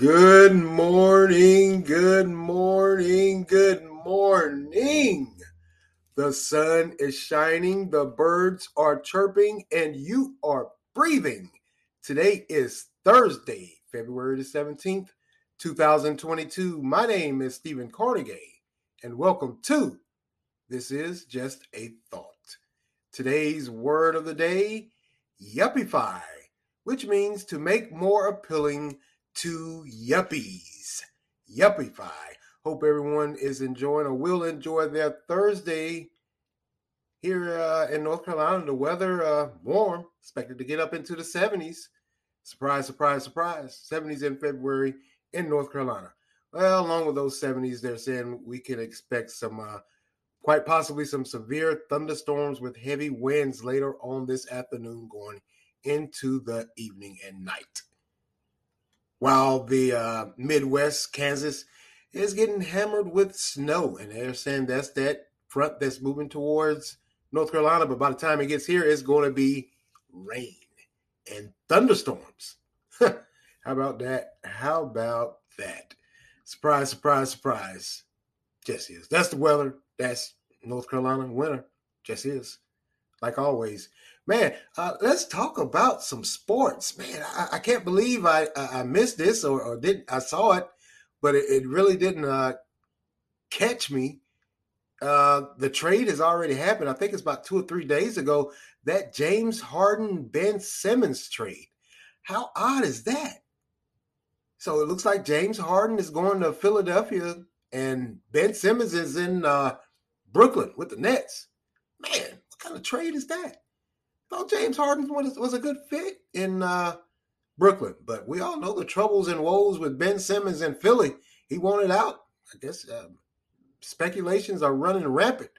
Good morning, good morning, good morning. The sun is shining, the birds are chirping, and you are breathing. Today is Thursday, February the 17th, 2022. My name is Stephen Carnegie, and welcome to This is Just a Thought. Today's word of the day, yuppify, which means to make more appealing to yuppies. Yuppify. Hope everyone is enjoying or will enjoy their Thursday here uh, in North Carolina. The weather uh, warm, expected to get up into the 70s. Surprise, surprise, surprise. 70s in February in North Carolina. Well, along with those 70s, they're saying we can expect some, uh, quite possibly some severe thunderstorms with heavy winds later on this afternoon going into the evening and night while the uh, Midwest, Kansas, is getting hammered with snow. And they're saying that's that front that's moving towards North Carolina. But by the time it gets here, it's going to be rain and thunderstorms. How about that? How about that? Surprise, surprise, surprise. Just is. That's the weather. That's North Carolina winter. Just is. Like always. Man, uh, let's talk about some sports. Man, I, I can't believe I, I missed this or, or did I saw it, but it, it really didn't uh, catch me. Uh, the trade has already happened. I think it's about two or three days ago. That James Harden Ben Simmons trade. How odd is that? So it looks like James Harden is going to Philadelphia and Ben Simmons is in uh, Brooklyn with the Nets. Man, what kind of trade is that? Thought James Harden was, was a good fit in uh, Brooklyn, but we all know the troubles and woes with Ben Simmons in Philly. He wanted out. I guess uh, speculations are running rampant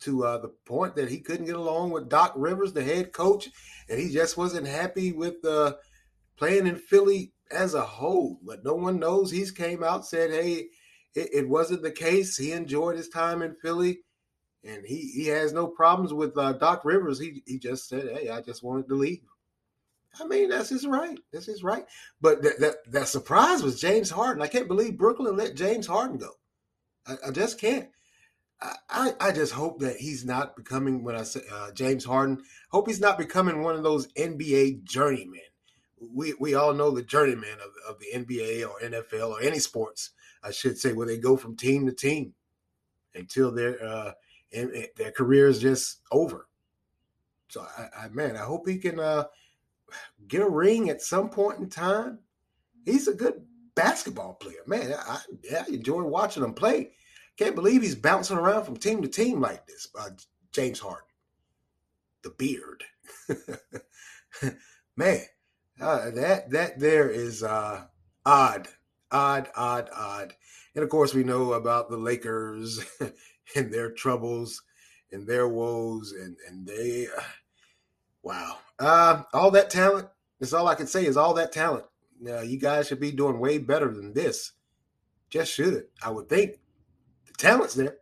to uh, the point that he couldn't get along with Doc Rivers, the head coach, and he just wasn't happy with uh, playing in Philly as a whole. But no one knows. He's came out said, "Hey, it, it wasn't the case. He enjoyed his time in Philly." And he he has no problems with uh, Doc Rivers. He he just said, "Hey, I just wanted to leave." I mean, that's his right. That's his right. But that that, that surprise was James Harden. I can't believe Brooklyn let James Harden go. I, I just can't. I, I just hope that he's not becoming when I say uh, James Harden. Hope he's not becoming one of those NBA journeymen. We we all know the journeyman of, of the NBA or NFL or any sports, I should say, where they go from team to team until they're uh, and, and their career is just over. So I, I man, I hope he can uh, get a ring at some point in time. He's a good basketball player, man. I, I enjoy watching him play. Can't believe he's bouncing around from team to team like this. Uh, James Harden, the beard, man. Uh, that that there is uh, odd, odd, odd, odd. And of course, we know about the Lakers and their troubles and their woes and and they uh, wow. Uh all that talent that's all i can say is all that talent. Now you guys should be doing way better than this. Just should i would think. The talent's there.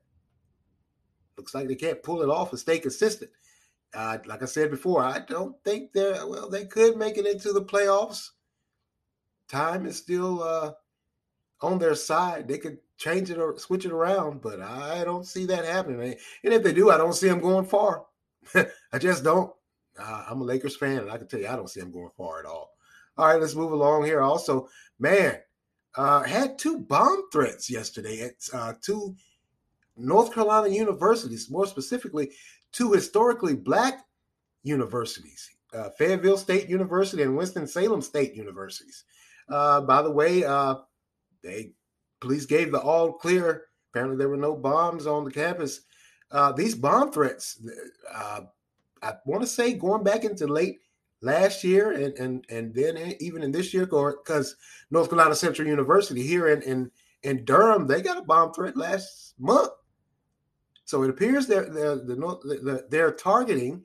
Looks like they can't pull it off and stay consistent. Uh, like i said before i don't think they're well they could make it into the playoffs. Time is still uh on their side. They could change it or switch it around, but I don't see that happening. And if they do, I don't see them going far. I just don't. Uh, I'm a Lakers fan, and I can tell you, I don't see them going far at all. All right, let's move along here. Also, man, uh, had two bomb threats yesterday at uh, two North Carolina universities, more specifically, two historically black universities, uh, Fayetteville State University and Winston-Salem State Universities. Uh, by the way, uh, they police gave the all clear. Apparently, there were no bombs on the campus. Uh, these bomb threats, uh, I want to say, going back into late last year and and and then even in this year, because North Carolina Central University here in in in Durham, they got a bomb threat last month. So it appears they're they're they're, they're targeting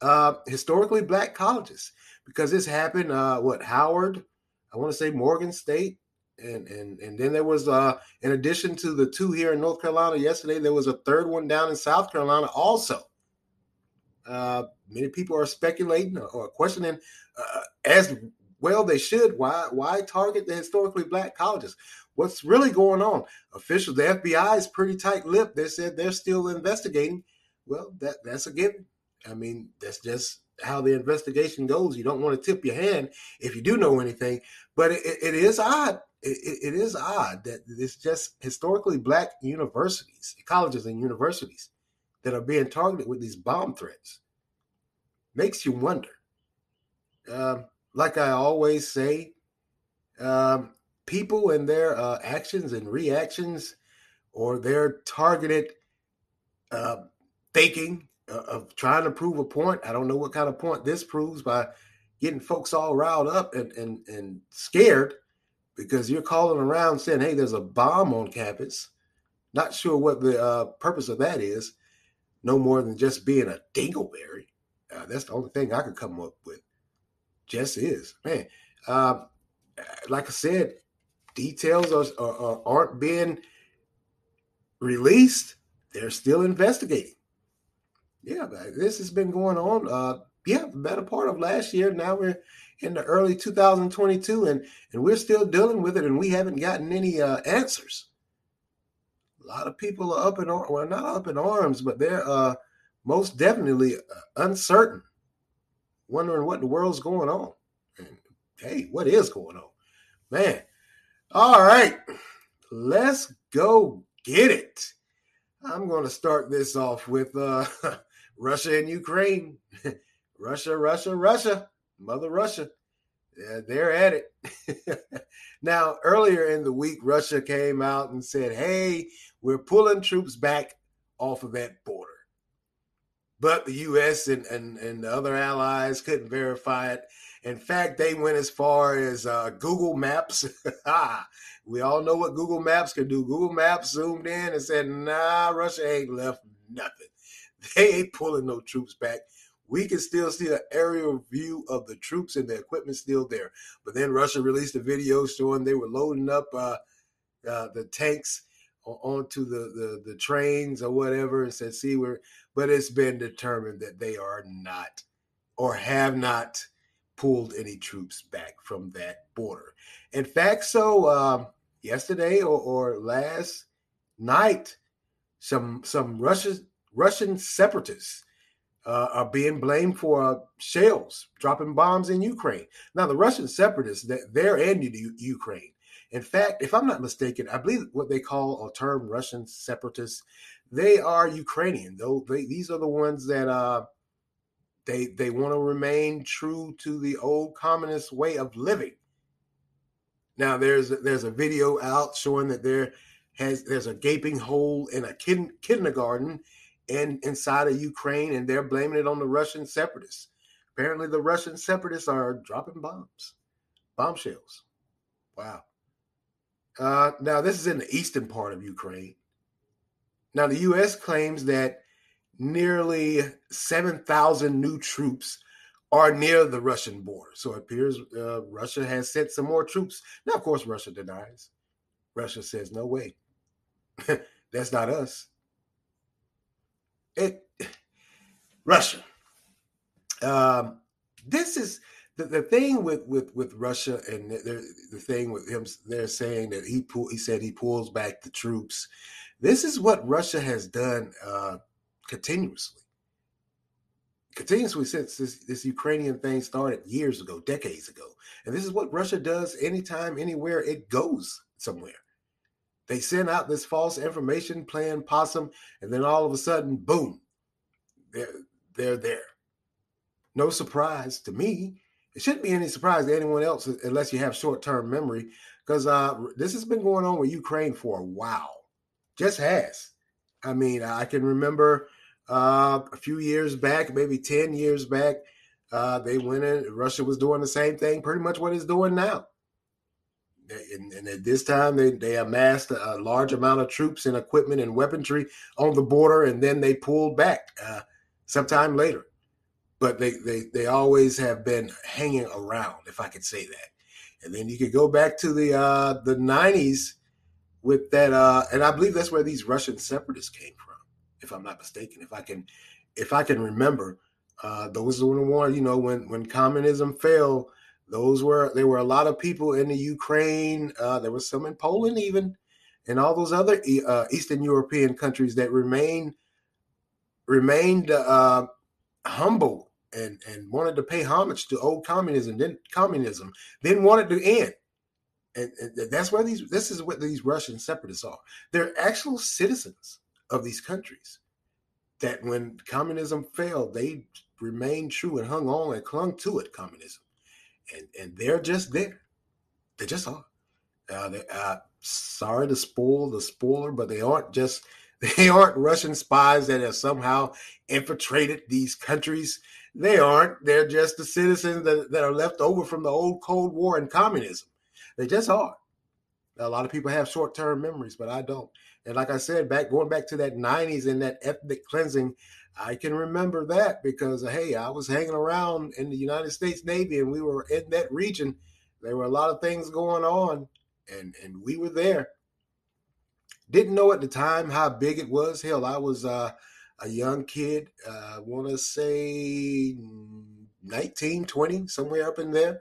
uh, historically black colleges because this happened. Uh, what Howard? I want to say Morgan State, and and and then there was uh in addition to the two here in North Carolina yesterday, there was a third one down in South Carolina also. Uh, many people are speculating or questioning uh, as well, they should. Why? Why target the historically black colleges? What's really going on? Officials, the FBI is pretty tight-lipped. They said they're still investigating. Well, that that's a given. I mean, that's just how the investigation goes. You don't want to tip your hand if you do know anything, but it, it is odd. It, it is odd that it's just historically black universities, colleges, and universities that are being targeted with these bomb threats. Makes you wonder. Um, like I always say, um, people and their uh, actions and reactions or their targeted uh, thinking of trying to prove a point. I don't know what kind of point this proves by getting folks all riled up and, and, and scared because you're calling around saying, hey, there's a bomb on campus. Not sure what the uh, purpose of that is, no more than just being a dingleberry. Uh, that's the only thing I could come up with. Just is. Man, uh, like I said, details are, are, aren't being released. They're still investigating. Yeah, this has been going on. Uh, yeah, the better part of last year. Now we're in the early 2022, and and we're still dealing with it, and we haven't gotten any uh, answers. A lot of people are up in arms. Well, not up in arms, but they're uh, most definitely uh, uncertain, wondering what the world's going on. And hey, what is going on, man? All right, let's go get it. I'm going to start this off with uh, Russia and Ukraine. Russia, Russia, Russia, Mother Russia. Yeah, they're at it. now, earlier in the week, Russia came out and said, hey, we're pulling troops back off of that border. But the U.S. and, and, and the other allies couldn't verify it. In fact, they went as far as uh, Google Maps. we all know what Google Maps can do. Google Maps zoomed in and said, nah, Russia ain't left nothing. They ain't pulling no troops back we can still see an aerial view of the troops and the equipment still there. But then Russia released a video showing they were loading up uh, uh, the tanks onto the, the the trains or whatever, and said, "See, we're." But it's been determined that they are not or have not pulled any troops back from that border. In fact, so um, yesterday or, or last night, some some Russian Russian separatists uh, are being blamed for uh, shells dropping bombs in Ukraine. Now, the Russian separatists, they're in Ukraine. In fact, if I'm not mistaken, I believe what they call a term Russian separatists, they are Ukrainian. Though they, these are the ones that uh, they they want to remain true to the old communist way of living. Now, there's there's a video out showing that there has there's a gaping hole in a kin- kindergarten in inside of Ukraine, and they're blaming it on the Russian separatists. Apparently, the Russian separatists are dropping bombs, bombshells. Wow. Uh, now, this is in the eastern part of Ukraine. Now, the U.S. claims that nearly 7,000 new troops are near the Russian border. So it appears uh, Russia has sent some more troops. Now, of course, Russia denies. Russia says, no way. That's not us it Russia. Um, this is the, the thing with with with Russia and the, the thing with him. They're saying that he pull, he said he pulls back the troops. This is what Russia has done uh, continuously, continuously since this, this Ukrainian thing started years ago, decades ago. And this is what Russia does anytime, anywhere it goes somewhere. They send out this false information, playing possum, and then all of a sudden, boom, they're they're there. No surprise to me. It shouldn't be any surprise to anyone else unless you have short-term memory, because uh, this has been going on with Ukraine for a while. Just has. I mean, I can remember uh, a few years back, maybe 10 years back, uh, they went in, Russia was doing the same thing, pretty much what it's doing now and, and, at this time they, they amassed a, large amount of troops and equipment and weaponry on the border and then they pulled back uh, sometime later. But they, they they always have been hanging around if i could say that. And then you could go back to the uh, the 90s with that uh, and i believe that's where these russian separatists came from if i'm not mistaken. If i can if i can remember uh, those were the ones you know when when communism fell Those were there were a lot of people in the Ukraine. Uh, there was some in Poland even, and all those other uh, Eastern European countries that remained remained uh, humble and and wanted to pay homage to old communism. Then communism then wanted to end. And, and that's where these this is what these Russian separatists are. They're actual citizens of these countries that when communism failed, they remained true and hung on and clung to it, communism. And and they're just there. They just are. Uh, they, uh, sorry to spoil the spoiler, but they aren't just they aren't Russian spies that have somehow infiltrated these countries. They aren't. They're just the citizens that, that are left over from the old Cold War and communism. They just are. A lot of people have short term memories, but I don't. And like I said, back going back to that 90s and that ethnic cleansing, I can remember that because hey, I was hanging around in the United States Navy and we were in that region. There were a lot of things going on, and and we were there. Didn't know at the time how big it was. Hell, I was uh, a young kid. Uh, want to say 19, 20, somewhere up in there.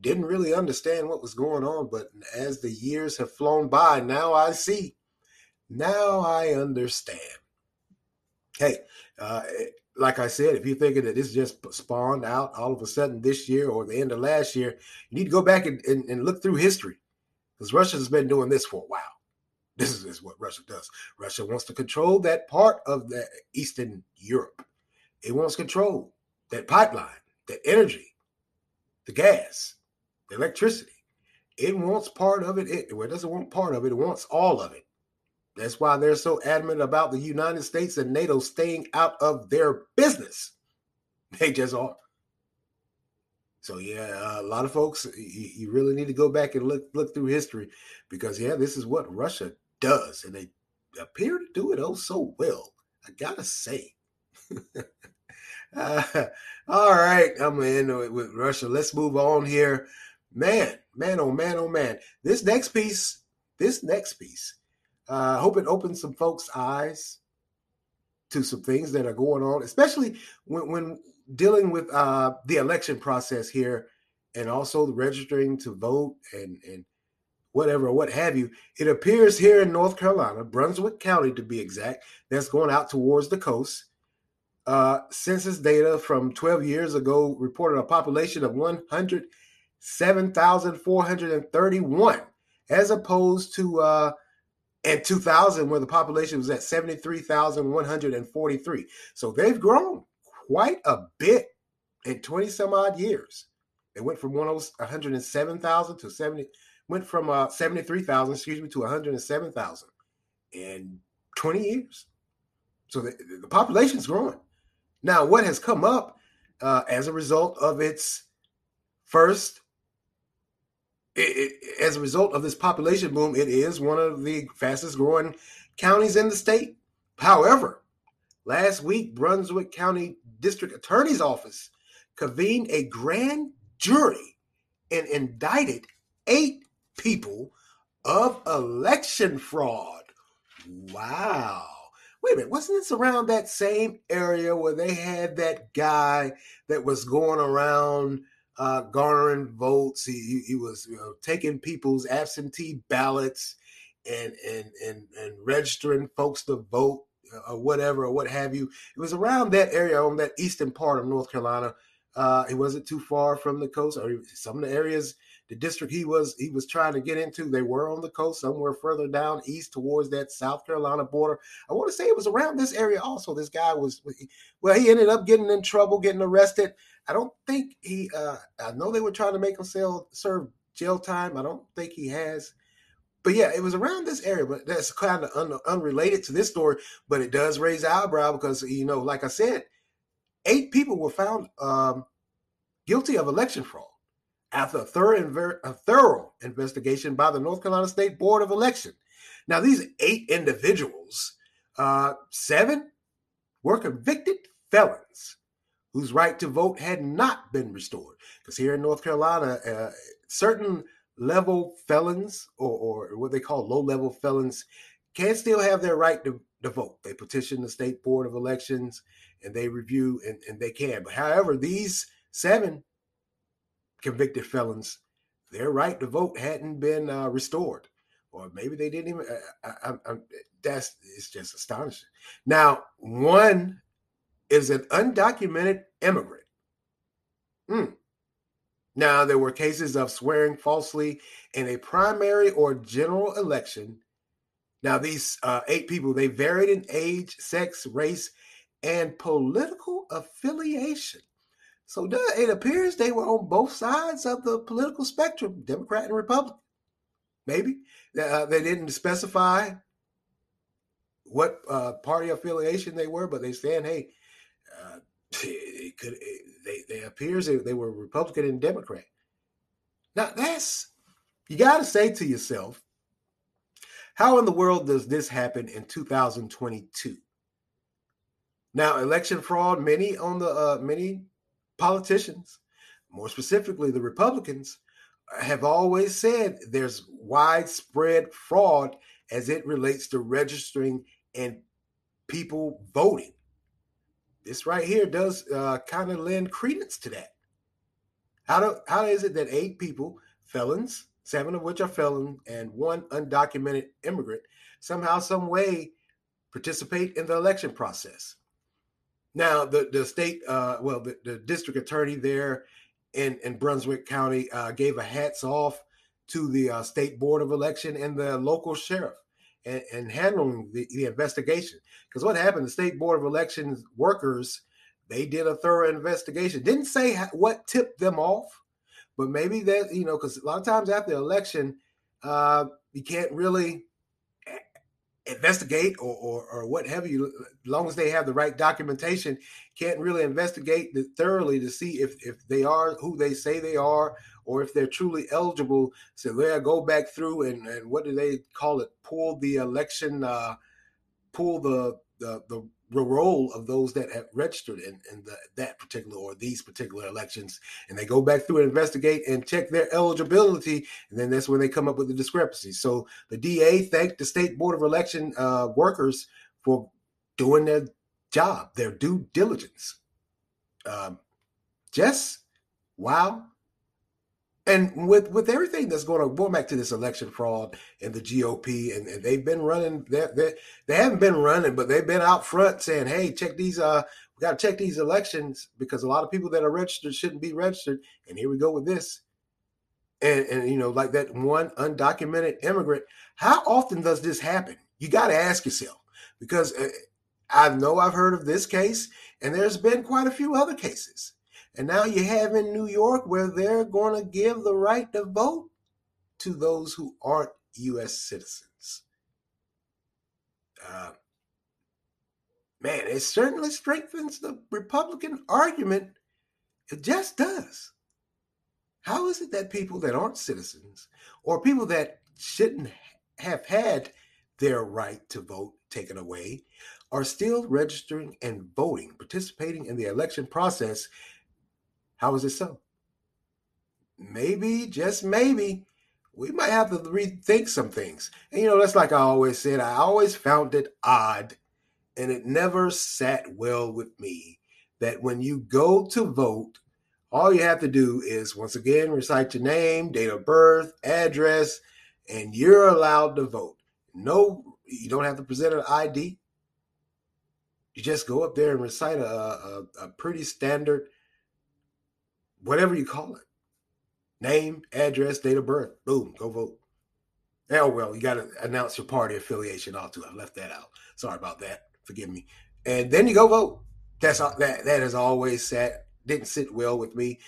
Didn't really understand what was going on, but as the years have flown by, now I see now I understand. Hey, uh, like I said, if you're thinking that this just spawned out all of a sudden this year or the end of last year, you need to go back and, and, and look through history because Russia has been doing this for a while. This is, is what Russia does. Russia wants to control that part of the Eastern Europe. It wants control that pipeline, that energy, the gas, the electricity. It wants part of it. It, well, it doesn't want part of it. It wants all of it. That's why they're so adamant about the United States and NATO staying out of their business. They just are. So yeah, a lot of folks, you, really need to go back and look look through history because yeah, this is what Russia does, and they appear to do it oh so well. I gotta say. uh, all right, I'm gonna in with Russia. Let's move on here, man, man, oh man, oh man. This next piece, this next piece I uh, hope it opens some folks' eyes to some things that are going on, especially when, when dealing with uh, the election process here and also registering to vote and, and whatever, what have you. It appears here in North Carolina, Brunswick County to be exact, that's going out towards the coast. Uh, census data from 12 years ago reported a population of 107,431, as opposed to in 2000 where the population was at 73,143. So they've grown quite a bit in 20 some odd years. It went from 107,000 to 70 went from uh, 73,000 excuse me to 107,000 in 20 years. So the, the population's growing. Now what has come up uh, as a result of its first it, it, as a result of this population boom, it is one of the fastest growing counties in the state. However, last week, Brunswick County District Attorney's Office convened a grand jury and indicted eight people of election fraud. Wow. Wait a minute, wasn't this around that same area where they had that guy that was going around uh, garnering votes. He, he was you know, taking people's absentee ballots and and and and registering folks to vote uh, or whatever or what have you. It was around that area on that eastern part of North Carolina. Uh, it wasn't too far from the coast, or some of the areas, the district he was he was trying to get into. They were on the coast, somewhere further down east towards that South Carolina border. I want to say it was around this area. Also, this guy was well, he ended up getting in trouble, getting arrested. I don't think he. Uh, I know they were trying to make him sell, serve jail time. I don't think he has. But yeah, it was around this area, but that's kind of un, unrelated to this story. But it does raise eyebrow because you know, like I said, eight people were found um, guilty of election fraud after a thorough, a thorough investigation by the North Carolina State Board of Election. Now, these eight individuals, uh, seven were convicted felons whose right to vote had not been restored. Because here in North Carolina, uh, certain level felons or, or what they call low level felons can still have their right to, to vote. They petition the state board of elections and they review and, and they can. But however, these seven convicted felons, their right to vote hadn't been uh, restored, or maybe they didn't even. I, I, I, that's it's just astonishing. Now, one is an undocumented immigrant. Hmm. Now, there were cases of swearing falsely in a primary or general election. Now, these uh, eight people, they varied in age, sex, race, and political affiliation. So it appears they were on both sides of the political spectrum, Democrat and Republican. Maybe uh, they didn't specify what uh, party affiliation they were, but they said, "Hey, uh, it could." It, they they appears they, they were Republican and Democrat. Now that's you got to say to yourself, how in the world does this happen in 2022? Now, election fraud. Many on the uh, many politicians, more specifically the Republicans, have always said there's widespread fraud as it relates to registering and people voting. This right here does uh, kind of lend credence to that. How do how is it that eight people, felons, seven of which are felons, and one undocumented immigrant, somehow, some way, participate in the election process? Now, the the state, uh, well, the, the district attorney there in in Brunswick County uh, gave a hats off to the uh, state board of election and the local sheriff and, and handling the, the investigation. Because what happened, the state board of elections workers they did a thorough investigation. Didn't say what tipped them off, but maybe that you know because a lot of times after election, uh, you can't really investigate or, or, or what have you, as long as they have the right documentation, can't really investigate thoroughly to see if, if they are who they say they are or if they're truly eligible. So they go back through and, and what do they call it? Pull the election, uh, pull the, the, the the roll of those that have registered in, in the, that particular or these particular elections. And they go back through and investigate and check their eligibility. And then that's when they come up with the discrepancies. So the DA thanked the State Board of Election uh, workers for doing their job, their due diligence. Um, just wow and with with everything that's going on, going back to this election fraud and the GOP, and, and they've been running. They they haven't been running, but they've been out front saying, "Hey, check these. Uh, we got to check these elections because a lot of people that are registered shouldn't be registered." And here we go with this. And and you know, like that one undocumented immigrant. How often does this happen? You got to ask yourself because uh, I know I've heard of this case, and there's been quite a few other cases and now you have in New York where they're going to give the right to vote to those who aren't U.S. citizens. Uh, man, it certainly strengthens the Republican argument. It just does. How is it that people that aren't citizens or people that shouldn't have had their right to vote taken away are still registering and voting, participating in the election process how is it so? Maybe, just maybe, we might have to rethink some things. And you know, that's like I always said, I always found it odd and it never sat well with me that when you go to vote, all you have to do is once again recite your name, date of birth, address, and you're allowed to vote. No, you don't have to present an ID. You just go up there and recite a, a, a pretty standard whatever you call it. Name, address, date of birth. Boom, go vote. Oh well, you got to announce your party affiliation. All too, I left that out. Sorry about that. Forgive me. And then you go vote. That's that. That has always sat didn't sit well with me.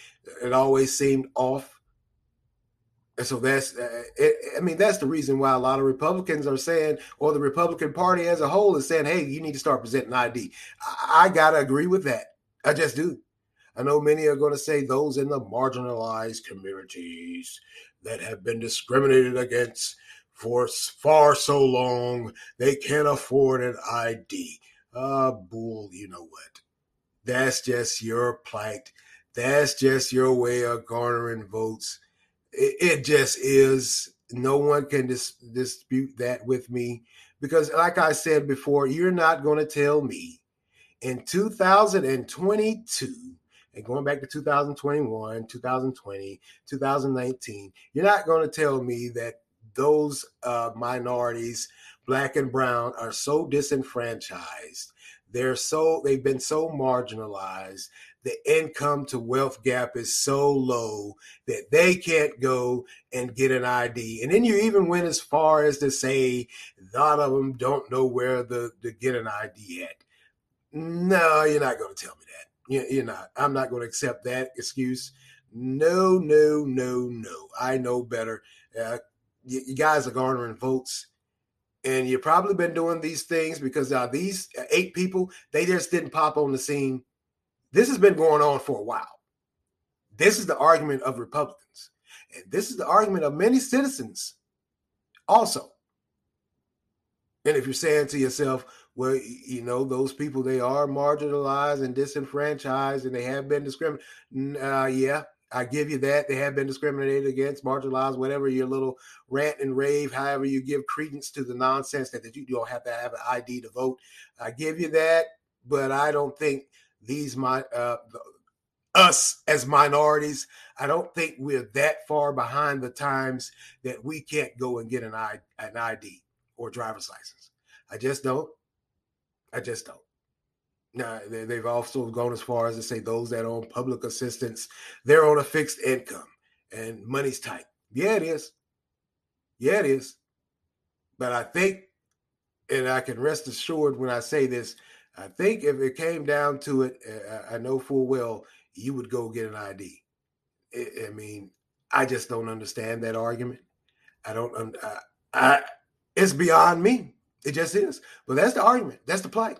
It always seemed off. And so that's, uh, it, I mean, that's the reason why a lot of Republicans are saying, or the Republican Party as a whole is saying, hey, you need to start presenting ID. I, I got to agree with that. I just do. I know many are going to say those in the marginalized communities that have been discriminated against for far so long, they can't afford an ID. Ah, uh, bull, you know what? That's just your plight. That's just your way of garnering votes. It, it just is. No one can dis- dispute that with me because, like I said before, you're not going to tell me in 2022 and going back to 2021, 2020, 2019, you're not going to tell me that those uh, minorities, black and brown, are so disenfranchised. They're so they've been so marginalized. The income to wealth gap is so low that they can't go and get an ID. And then you even went as far as to say a lot of them don't know where the to get an ID at. No, you're not going to tell me that. You're not. I'm not going to accept that excuse. No, no, no, no. I know better. Uh, you, you guys are garnering votes and you've probably been doing these things because uh, these eight people they just didn't pop on the scene this has been going on for a while this is the argument of republicans and this is the argument of many citizens also and if you're saying to yourself well you know those people they are marginalized and disenfranchised and they have been discriminated uh, yeah I give you that. They have been discriminated against, marginalized, whatever your little rant and rave, however you give credence to the nonsense that, that you don't have to have an ID to vote. I give you that, but I don't think these my uh, us as minorities, I don't think we're that far behind the times that we can't go and get an, I, an ID or driver's license. I just don't. I just don't. Now, they've also gone as far as to say those that own public assistance, they're on a fixed income and money's tight. Yeah, it is. Yeah, it is. But I think, and I can rest assured when I say this, I think if it came down to it, eh, I know full well you would go get an ID. I mean, I just don't understand that argument. I don't. I, I, it's beyond me. It just is. But that's the argument. That's the plight.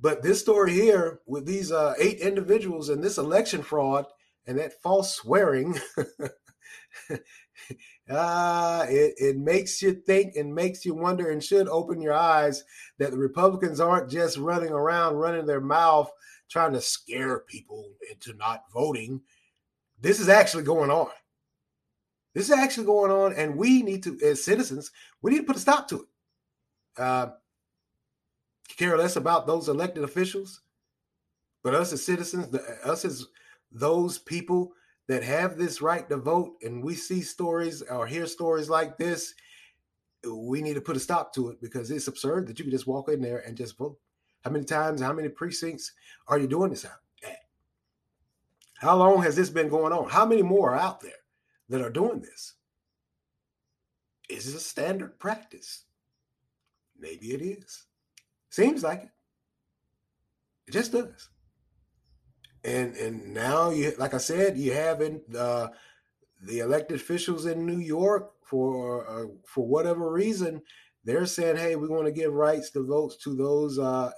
But this story here with these uh, eight individuals and this election fraud and that false swearing, uh, it, it makes you think and makes you wonder and should open your eyes that the Republicans aren't just running around running their mouth trying to scare people into not voting. This is actually going on. This is actually going on, and we need to, as citizens, we need to put a stop to it. Uh, care less about those elected officials. But us as citizens, the, us as those people that have this right to vote, and we see stories or hear stories like this, we need to put a stop to it because it's absurd that you can just walk in there and just vote. How many times, how many precincts are you doing this at? How long has this been going on? How many more are out there that are doing this? Is it a standard practice? Maybe it is. Seems like it. It just does. And and now you like I said, you have in uh, the elected officials in New York for uh, for whatever reason, they're saying, hey, we want to give rights to votes to those uh,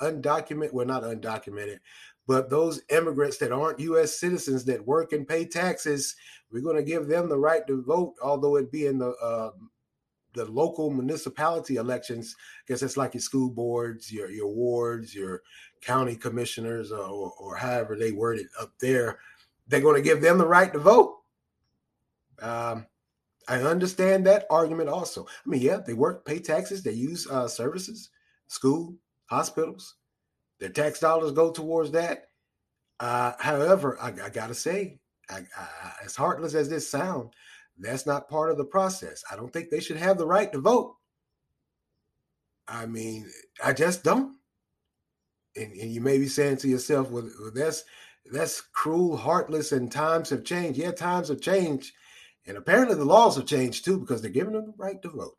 undocumented, well, not undocumented, but those immigrants that aren't U.S. citizens that work and pay taxes. We're going to give them the right to vote, although it be in the uh, the local municipality elections, I guess it's like your school boards, your your wards, your county commissioners, or, or however they word it up there, they're going to give them the right to vote. Um, I understand that argument also. I mean, yeah, they work, pay taxes, they use uh, services, school, hospitals. Their tax dollars go towards that. Uh, however, I, I got to say, I, I, as heartless as this sounds, that's not part of the process. I don't think they should have the right to vote. I mean, I just don't. And, and you may be saying to yourself, well, that's that's cruel, heartless, and times have changed. Yeah, times have changed. And apparently the laws have changed too because they're giving them the right to vote.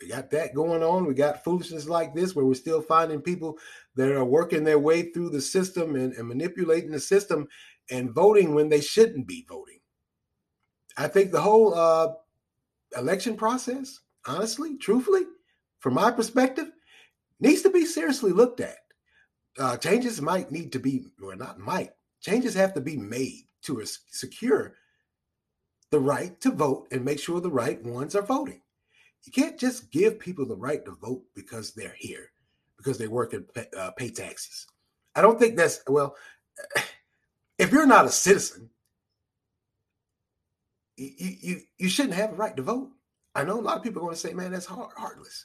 We got that going on. We got foolishness like this where we're still finding people that are working their way through the system and, and manipulating the system and voting when they shouldn't be voting. I think the whole uh, election process, honestly, truthfully, from my perspective, needs to be seriously looked at. Uh, changes might need to be, or not might, changes have to be made to secure the right to vote and make sure the right ones are voting. You can't just give people the right to vote because they're here, because they work and pay, uh, pay taxes. I don't think that's, well, if you're not a citizen, you, you, you shouldn't have a right to vote. I know a lot of people are going to say, man, that's hard, heartless.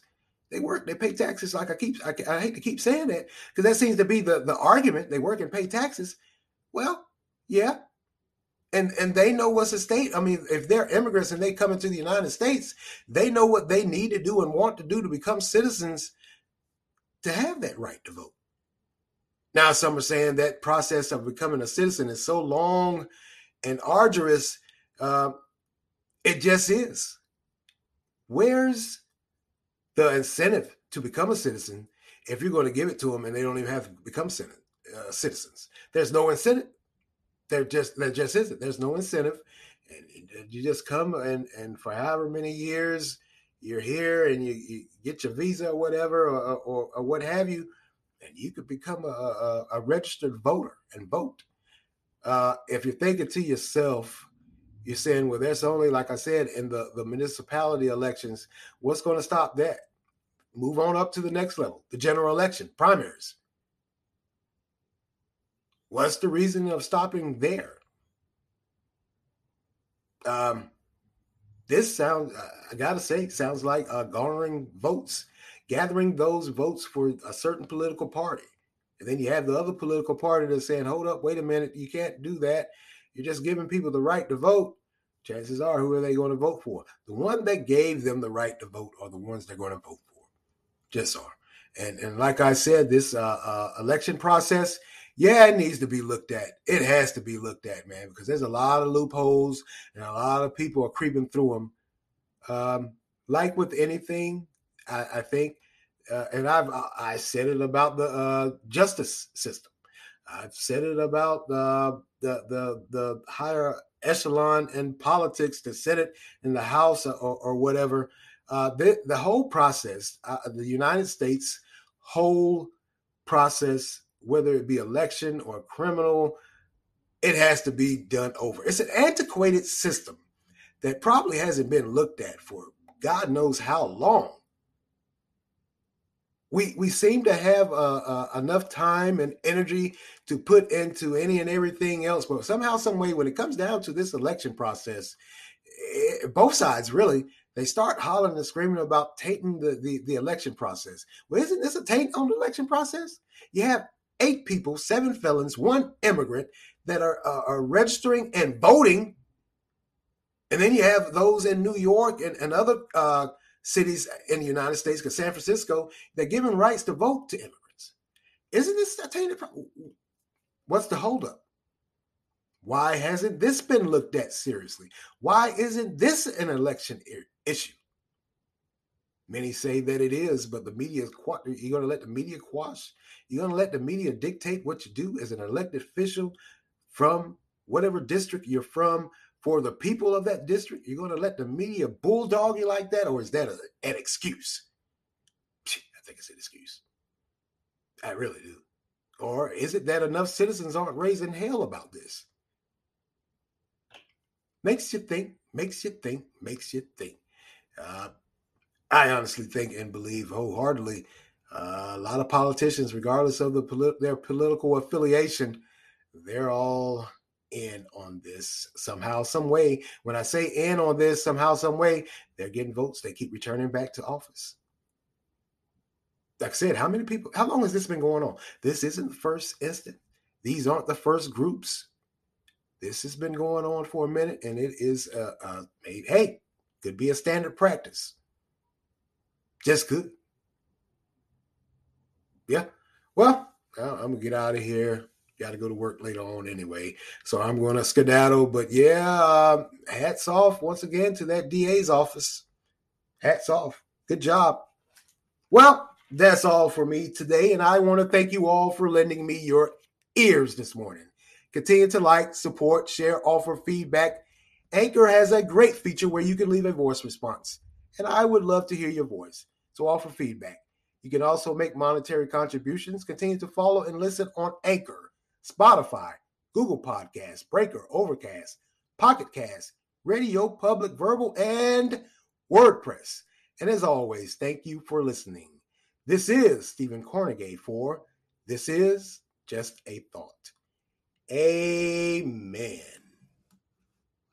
They work, they pay taxes. Like I keep, I, I hate to keep saying that because that seems to be the the argument. They work and pay taxes. Well, yeah, and and they know what's at stake. I mean, if they're immigrants and they come into the United States, they know what they need to do and want to do to become citizens to have that right to vote. Now, some are saying that process of becoming a citizen is so long and arduous. Uh, it just is. Where's the incentive to become a citizen if you're going to give it to them and they don't even have to become uh, citizens? There's no incentive. There just there just isn't. There's no incentive, and you just come and and for however many years you're here and you, you get your visa or whatever or, or, or what have you, and you could become a, a, a registered voter and vote. Uh, if you're thinking to yourself, you're saying, well, there's only, like I said, in the, the municipality elections, what's going to stop that? Move on up to the next level, the general election, primaries. What's the reason of stopping there? Um, this sounds, I gotta say, sounds like uh, garnering votes, gathering those votes for a certain political party. And then you have the other political party that's saying, hold up, wait a minute, you can't do that. You're just giving people the right to vote. Chances are, who are they going to vote for? The one that gave them the right to vote are the ones they're going to vote for. Just are. And, and like I said, this uh, uh, election process yeah, it needs to be looked at. It has to be looked at, man, because there's a lot of loopholes and a lot of people are creeping through them. Um, like with anything, I, I think, uh, and I've I said it about the uh, justice system. I've said it about the the the, the higher echelon in politics, the Senate and the House or, or whatever. Uh, the, the whole process, uh, the United States whole process whether it be election or criminal, it has to be done over. It's an antiquated system that probably hasn't been looked at for God knows how long. We we seem to have uh, uh, enough time and energy to put into any and everything else, but somehow, some way, when it comes down to this election process, it, eh, both sides really they start hollering and screaming about tainting the, the, the election process. Well, isn't this a taint on the election process? You have eight people, seven felons, one immigrant that are, uh, are registering and voting. And then you have those in New York and, and other uh, cities in the United States, because San Francisco, they're giving rights to vote to immigrants. Isn't this a tainted? What's the holdup? Why hasn't this been looked at seriously? Why isn't this an election issue? Many say that it is, but the media is you're going to let the media quash. You're going to let the media dictate what you do as an elected official from whatever district you're from for the people of that district. You're going to let the media bulldog you like that, or is that a, an excuse? I think it's an excuse. I really do. Or is it that enough citizens aren't raising hell about this? Makes you think, makes you think, makes you think. Uh, I honestly think and believe wholeheartedly uh, a lot of politicians, regardless of the polit- their political affiliation, they're all in on this somehow, some way. When I say in on this somehow, some way, they're getting votes. They keep returning back to office. Like I said, how many people? How long has this been going on? This isn't the first instant. These aren't the first groups. This has been going on for a minute, and it is made. Hey, could be a standard practice. Just good. Yeah. Well, I'm gonna get out of here. Got to go to work later on anyway, so I'm going to skedaddle. But yeah, uh, hats off once again to that DA's office. Hats off. Good job. Well, that's all for me today, and I want to thank you all for lending me your ears this morning. Continue to like, support, share, offer feedback. Anchor has a great feature where you can leave a voice response, and I would love to hear your voice. So offer feedback. You can also make monetary contributions. Continue to follow and listen on Anchor, Spotify, Google Podcasts, Breaker, Overcast, Pocket Cast, Radio Public, Verbal, and WordPress. And as always, thank you for listening. This is Stephen Cornegay for This Is Just a Thought. Amen.